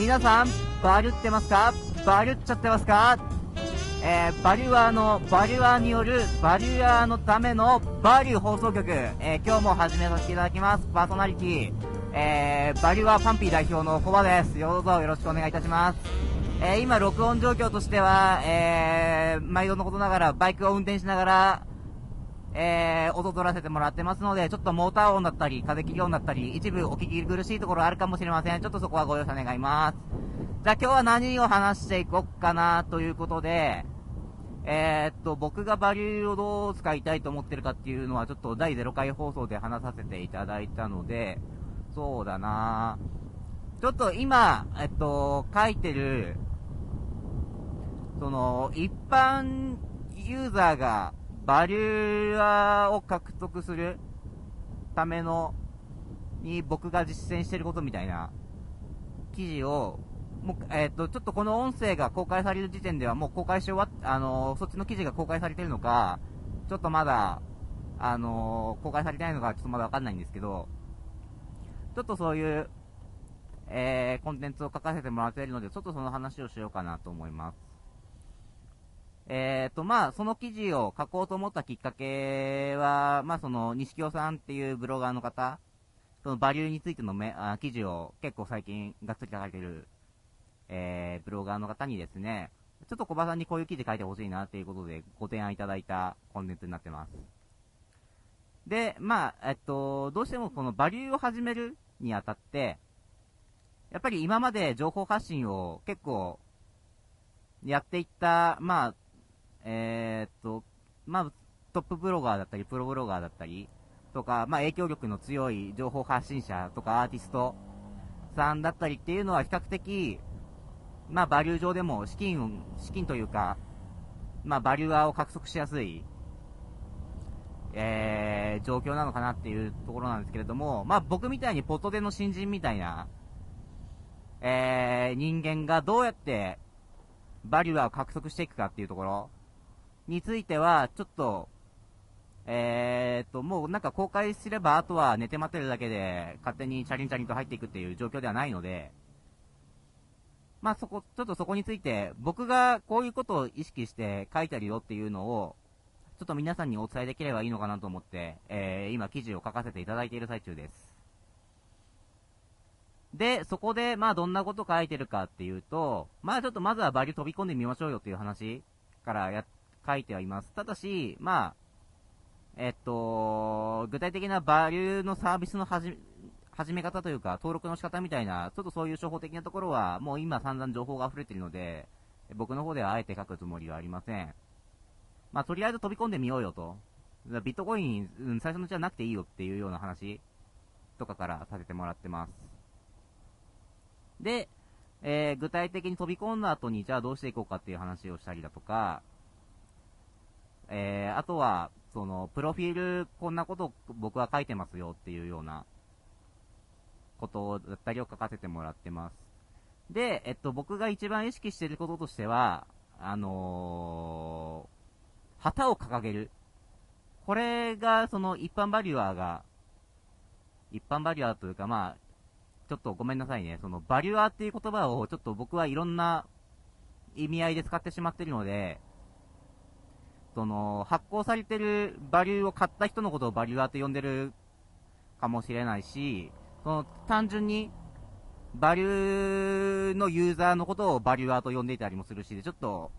皆さん、バリュってますか？バリュっちゃってますか？えー、バリュアーの、バリュアーによる、バリュアーのためのバリュー放送局、えー、今日も始めさせていただきます。パーソナリティ、えー、バリュアーパンピー代表のコバです。どうぞよろしくお願いいたします。えー、今、録音状況としては、えー、毎度のことながら、バイクを運転しながら、えー、音取らせてもらってますので、ちょっとモーター音だったり、風切り音だったり、一部お聞き苦しいところあるかもしれません。ちょっとそこはご容赦願います。じゃあ今日は何を話していこっかなということで、えー、っと、僕がバリューをどう使いたいと思ってるかっていうのはちょっと第0回放送で話させていただいたので、そうだなちょっと今、えっと、書いてる、その、一般ユーザーがバリューを獲得するための、に僕が実践してることみたいな記事を、もう、えっ、ー、と、ちょっとこの音声が公開される時点ではもう公開し終わっ、あのー、そっちの記事が公開されてるのか、ちょっとまだ、あのー、公開されてないのかちょっとまだわかんないんですけど、ちょっとそういう、えー、コンテンツを書かせてもらっているので、ちょっとその話をしようかなと思います。えっ、ー、と、まあ、その記事を書こうと思ったきっかけは、まあ、その、西尾さんっていうブロガーの方、そのバリューについてのめあ記事を結構最近がっつり書かれてる、えー、ブロガーの方にですね、ちょっと小葉さんにこういう記事書いてほしいなっていうことでご提案いただいたコンテンツになってます。で、まあ、えっと、どうしてもこのバリューを始めるにあたって、やっぱり今まで情報発信を結構やっていった、まあ、えー、っと、まあ、トップブロガーだったり、プロブロガーだったり、とか、まあ、影響力の強い情報発信者とかアーティストさんだったりっていうのは比較的、まあ、バリュー上でも資金、資金というか、まあ、バリューアーを獲得しやすい、えー、状況なのかなっていうところなんですけれども、まあ、僕みたいにポトでの新人みたいな、えー、人間がどうやってバリュアーを獲得していくかっていうところ、については、ちょっと、えーと、もうなんか公開すれば、あとは寝て待ってるだけで、勝手にチャリンチャリンと入っていくっていう状況ではないので、まあそこ、ちょっとそこについて、僕がこういうことを意識して書いてあるよっていうのを、ちょっと皆さんにお伝えできればいいのかなと思って、えー、今記事を書かせていただいている最中です。で、そこで、まあどんなこと書いてるかっていうと、まあちょっとまずはバリュー飛び込んでみましょうよっていう話からやっ書いてはいます。ただし、まあ、えっと、具体的なバリューのサービスの始始め方というか、登録の仕方みたいな、ちょっとそういう処方的なところは、もう今散々情報が溢れているので、僕の方ではあえて書くつもりはありません。まあ、とりあえず飛び込んでみようよと。ビットコイン、うん、最初のうちはなくていいよっていうような話とかからさせてもらってます。で、えー、具体的に飛び込んだ後に、じゃあどうしていこうかっていう話をしたりだとか、えー、あとは、その、プロフィール、こんなこと僕は書いてますよっていうような、ことだったりを書かせてもらってます。で、えっと、僕が一番意識してることとしては、あのー、旗を掲げる。これが、その、一般バリュアーが、一般バリュアーというか、まあ、ちょっとごめんなさいね。その、バリュアーっていう言葉を、ちょっと僕はいろんな意味合いで使ってしまってるので、その、発行されてるバリューを買った人のことをバリュアーと呼んでるかもしれないし、その、単純に、バリューのユーザーのことをバリュアーと呼んでいたりもするし、ちょっと、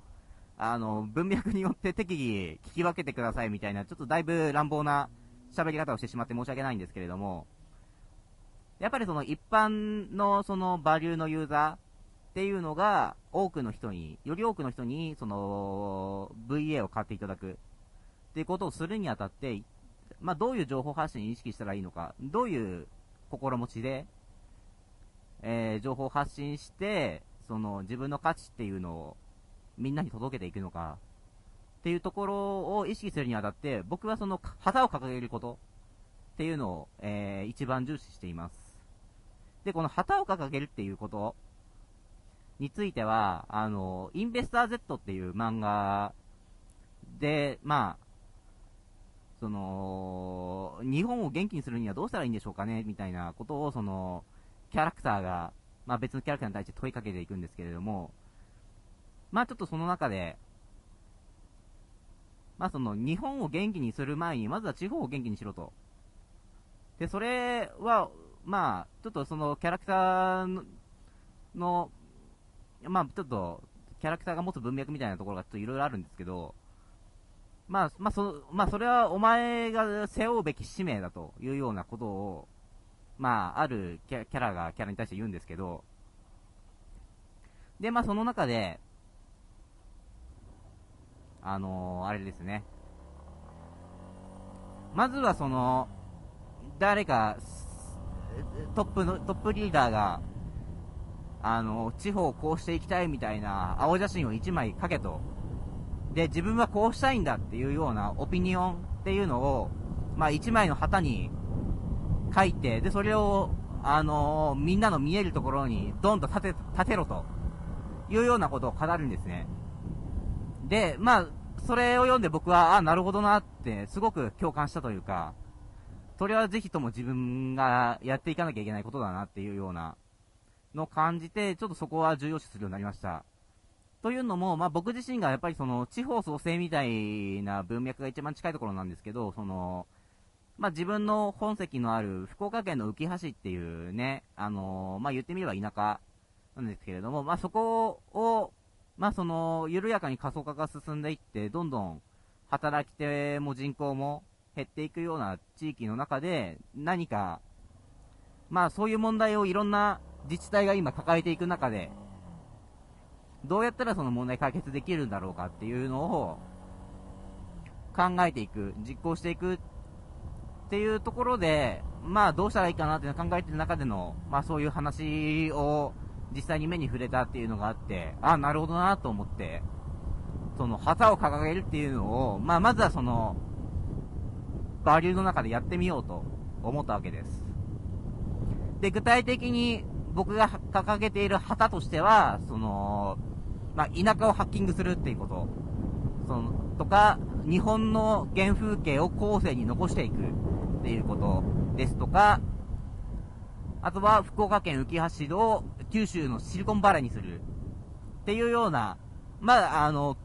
あの、文脈によって適宜聞き分けてくださいみたいな、ちょっとだいぶ乱暴な喋り方をしてしまって申し訳ないんですけれども、やっぱりその一般のそのバリューのユーザー、っていうのが、多くの人に、より多くの人に、その、VA を買っていただく、っていうことをするにあたって、まあ、どういう情報発信を意識したらいいのか、どういう心持ちで、えー、情報発信して、その、自分の価値っていうのを、みんなに届けていくのか、っていうところを意識するにあたって、僕はその、旗を掲げることっていうのを、えー、一番重視しています。で、この旗を掲げるっていうことについては、あの、インベスター Z っていう漫画で、まあ、その、日本を元気にするにはどうしたらいいんでしょうかねみたいなことを、その、キャラクターがまあ別のキャラクターに対して問いかけていくんですけれども、まあちょっとその中で、まあその日本を元気にする前に、まずは地方を元気にしろと。で、それは、まあ、ちょっとそのキャラクターの、まあちょっと、キャラクターが持つ文脈みたいなところがちょっといろいろあるんですけど、まあ、まあ、そ、まあ、それはお前が背負うべき使命だというようなことを、まあ、あるキャラがキャラに対して言うんですけど、で、まあ、その中で、あのー、あれですね。まずはその、誰か、トップの、トップリーダーが、あの、地方をこうしていきたいみたいな青写真を1枚書けと。で、自分はこうしたいんだっていうようなオピニオンっていうのを、まあ1枚の旗に書いて、で、それを、あのー、みんなの見えるところにドンと立て、立てろというようなことを語るんですね。で、まあ、それを読んで僕は、あ、なるほどなって、すごく共感したというか、それはぜひとも自分がやっていかなきゃいけないことだなっていうようなの感じて、ちょっとそこは重要視するようになりました。というのも、まあ、僕自身がやっぱりその地方創生みたいな文脈が一番近いところなんですけど、その、まあ、自分の本籍のある福岡県の浮橋っていうね、あの、まあ、言ってみれば田舎なんですけれども、まあ、そこを、まあ、その、緩やかに過疎化が進んでいって、どんどん働き手も人口も減っていくような地域の中で、何か、まあ、そういう問題をいろんな自治体が今抱えていく中で、どうやったらその問題解決できるんだろうかっていうのを考えていく、実行していくっていうところで、まあどうしたらいいかなっていうのを考えてる中での、まあそういう話を実際に目に触れたっていうのがあって、ああ、なるほどなと思って、その旗を掲げるっていうのを、まあまずはその、バリューの中でやってみようと思ったわけです。で、具体的に僕が掲げている旗としては、その、まあ、田舎をハッキングするっていうこと、その、とか、日本の原風景を後世に残していくっていうことですとか、あとは福岡県浮橋を九州のシリコンバレーにするっていうような、まあ、あの、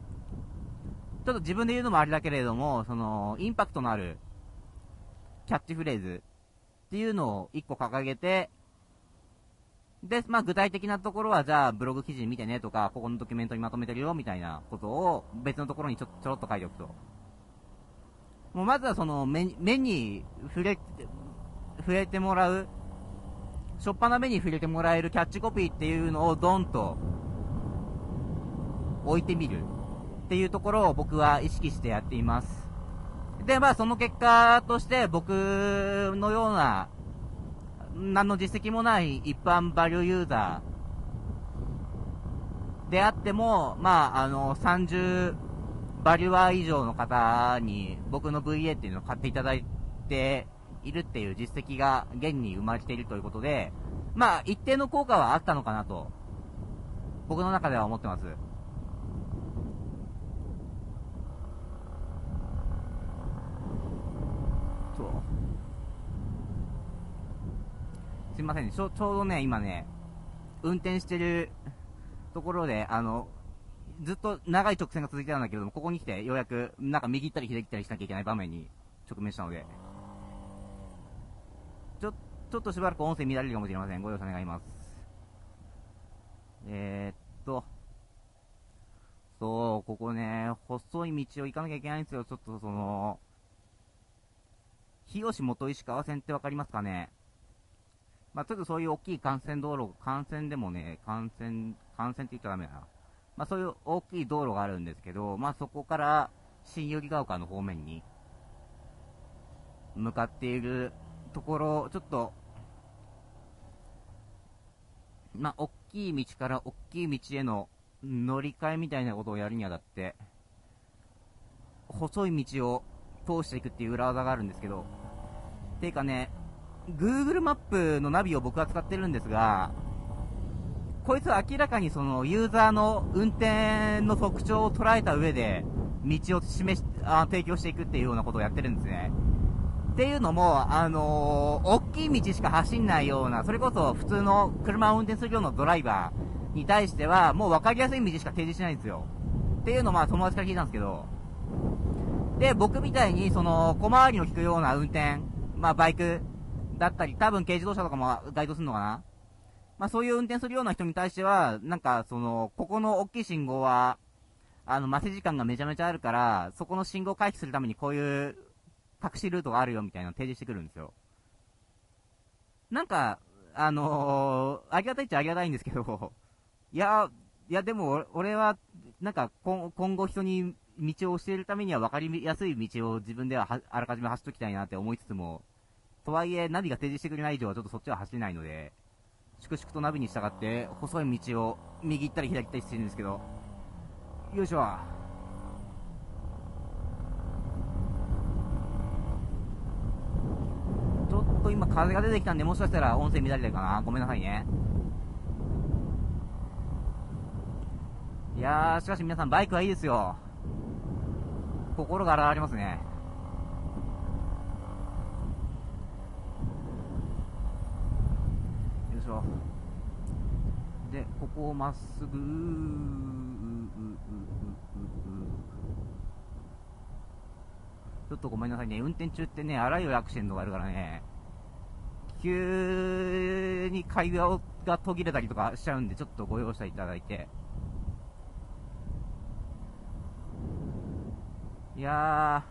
ちょっと自分で言うのもあれだけれども、その、インパクトのあるキャッチフレーズっていうのを一個掲げて、で、まあ具体的なところは、じゃあブログ記事見てねとか、ここのドキュメントにまとめてるよみたいなことを別のところにちょちょろっと書いておくと。もうまずはその目目に触れ、触れてもらう、しょっぱな目に触れてもらえるキャッチコピーっていうのをドンと置いてみるっていうところを僕は意識してやっています。で、まあその結果として僕のような何の実績もない一般バリューユーザーであっても、まあ、あの、30バリュアー以上の方に僕の VA っていうのを買っていただいているっていう実績が現に生まれているということで、まあ、一定の効果はあったのかなと、僕の中では思ってます。すいませんね、ちょうどね、今ね、運転してるところで、あの、ずっと長い直線が続いてたんだけれども、ここに来て、ようやく、なんか右行ったり左行ったりしなきゃいけない場面に直面したので、ちょ、ちょっとしばらく音声乱れるかもしれません。ご容赦願います。えー、っと、そう、ここね、細い道を行かなきゃいけないんですよ。ちょっとその、日吉元石川線ってわかりますかね？まあ、ちょっとそういう大きい幹線道路、幹線でもね、幹線、幹線って言ったらダメだな。まあ、そういう大きい道路があるんですけど、まあ、そこから新百合ヶ丘の方面に向かっているところ、ちょっと、まあ、大きい道から大きい道への乗り換えみたいなことをやるにあたって、細い道を通していくっていう裏技があるんですけど、ていうかね、Google マップのナビを僕は使ってるんですが、こいつは明らかにそのユーザーの運転の特徴を捉えた上で、道を示し、あ提供していくっていうようなことをやってるんですね。っていうのも、あのー、大きい道しか走んないような、それこそ普通の車を運転するようなドライバーに対しては、もう分かりやすい道しか提示しないんですよ。っていうのをまあ友達から聞いたんですけど、で、僕みたいに、その、小回りの利くような運転、まあバイクだったり、多分軽自動車とかも該当するのかな？まあそういう運転するような人に対しては、なんかその、ここの大きい信号は、あの、待ち時間がめちゃめちゃあるから、そこの信号回避するためにこういう隠しルートがあるよみたいなの提示してくるんですよ。なんか、あのー、ありがたいっちゃありがたいんですけど、いや、いやでも俺は、なんか今後人に道を教えるためには分かりやすい道を自分ではあらかじめ走っときたいなって思いつつも、とはいえナビが提示してくれない以上はちょっとそっちは走れないので、粛々とナビに従って細い道を右行ったり左行ったりしてるんですけど、よいしょ。ちょっと今風が出てきたんで、もしかしたら音声乱れてるかなごめんなさいね。いやー、しかし皆さんバイクはいいですよ。心が現れますね。で、ここをまっすぐ、ちょっとごめんなさいね。運転中ってね、あらゆるアクシデントがあるからね、急に会話が途切れたりとかしちゃうんで、ちょっとご容赦いただいて。いや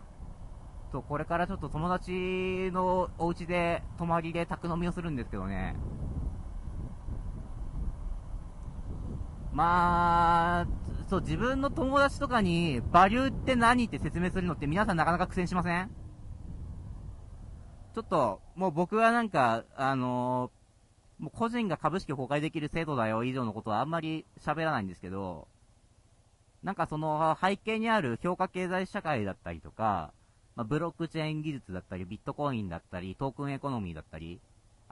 ー、と、これからちょっと友達のお家で泊まりで宅飲みをするんですけどね。まあ、そう、自分の友達とかに、バリューって何って説明するのって皆さんなかなか苦戦しません？ちょっと、もう僕はなんか、あのー、もう個人が株式を公開できる制度だよ以上のことはあんまり喋らないんですけど、なんかその背景にある評価経済社会だったりとか、まあ、ブロックチェーン技術だったり、ビットコインだったり、トークンエコノミーだったり、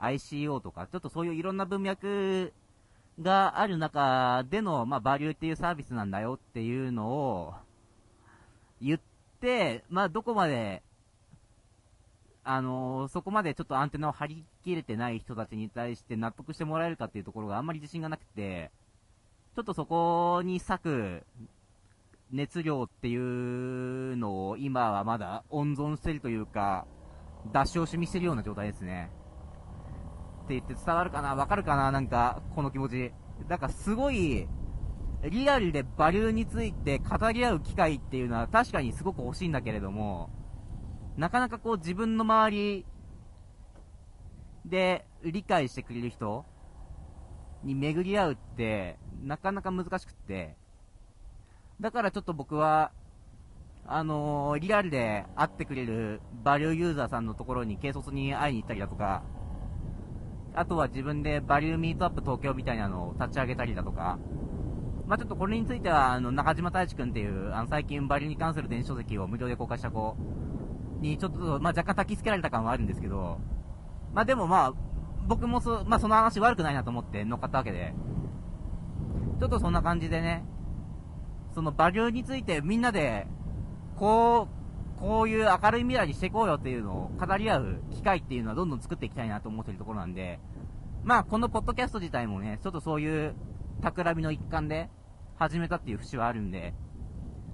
ICO とか、ちょっとそういういろんな文脈がある中での、まあ、 VALU っていうサービスなんだよっていうのを言って、まあ、どこまで、あのー、そこまでちょっとアンテナを張り切れてない人たちに対して納得してもらえるかっていうところがあんまり自信がなくて、ちょっとそこに割く熱量っていうのを今はまだ温存してるというか、出し惜しみしてるような状態ですね。って言って伝わるかなわかるかななんか、この気持ち。なんかすごい、リアルでバリューについて語り合う機会っていうのは確かにすごく欲しいんだけれども、なかなかこう自分の周りで理解してくれる人に巡り合うって、なかなか難しくって、だからちょっと僕は、あのー、リアルで会ってくれるバリューユーザーさんのところに軽率に会いに行ったりだとか、あとは自分でバリューミートアップ東京みたいなのを立ち上げたりだとか、まあ、ちょっとこれについては、あの、中島太一君っていう、あの、最近バリューに関する電子書籍を無料で公開した子に、ちょっと、まあ、若干焚き付けられた感はあるんですけど、まあ、でもまあ、僕もそ、まあ、その話悪くないなと思って乗っかったわけで、ちょっとそんな感じでね、そのバリューについてみんなで、こう、こういう明るい未来にしていこうよっていうのを語り合う機会っていうのはどんどん作っていきたいなと思ってるところなんで、まあこのポッドキャスト自体もね、ちょっとそういう企みの一環で始めたっていう節はあるんで、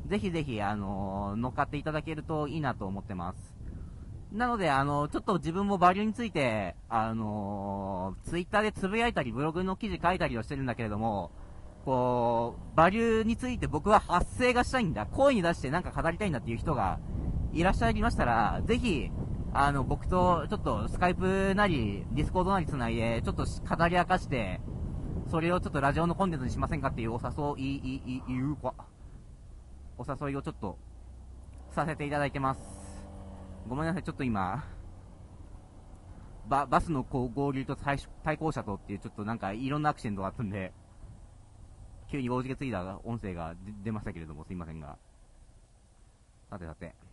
ぜひぜひ、あのー、乗っかっていただけるといいなと思ってます。なので、あの、ちょっと自分もバリューについて、あのー、ツイッターでつぶやいたり、ブログの記事書いたりをしてるんだけれども、こう、バリューについて僕は発声がしたいんだ、声に出してなんか語りたいんだっていう人がいらっしゃいましたら、ぜひ、あの、僕とちょっとスカイプなり、ディスコードなり繋いで、ちょっと語り明かして、それをちょっとラジオのコンテンツにしませんかっていうお誘い、い、い、い、うか。お誘いをちょっと、させていただいてます。ごめんなさい、ちょっと今、ババスの合流と対向車とっていうちょっとなんかいろんなアクシデントがあったんで、急に大事けついた音声が出ましたけれども、すいませんが。さてさて。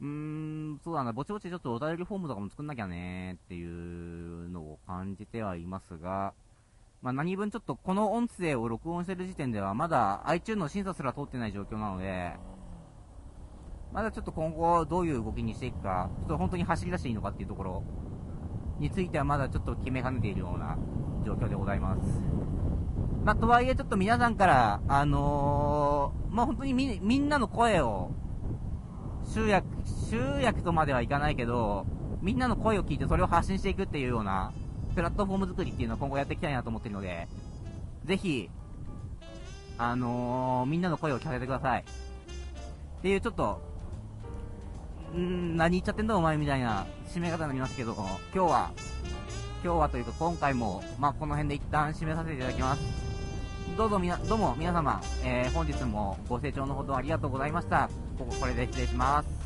うーん、そうだな、ぼちぼちちょっとお便りフォームとかも作んなきゃねーっていうのを感じてはいますが、まあ、何分ちょっとこの音声を録音してる時点ではまだ iTunes の審査すら通ってない状況なので、まだちょっと今後どういう動きにしていくか、ちょっと本当に走り出していいのかっていうところについてはまだちょっと決めかねているような状況でございます。まあ、とはいえちょっと皆さんから、あのー、まあ、本当にみ、みんなの声を集約、集約とまではいかないけど、みんなの声を聞いてそれを発信していくっていうような、プラットフォーム作りっていうのを今後やっていきたいなと思ってるので、ぜひ、あのー、みんなの声を聞かせてください。っていうちょっと、ん何言っちゃってんだお前みたいな締め方になりますけど、今日は、今日はというか今回も、まあ、この辺で一旦締めさせていただきます。どうぞみな、どうも皆様、えー、本日もご清聴のほどありがとうございました。ここ、これで失礼します。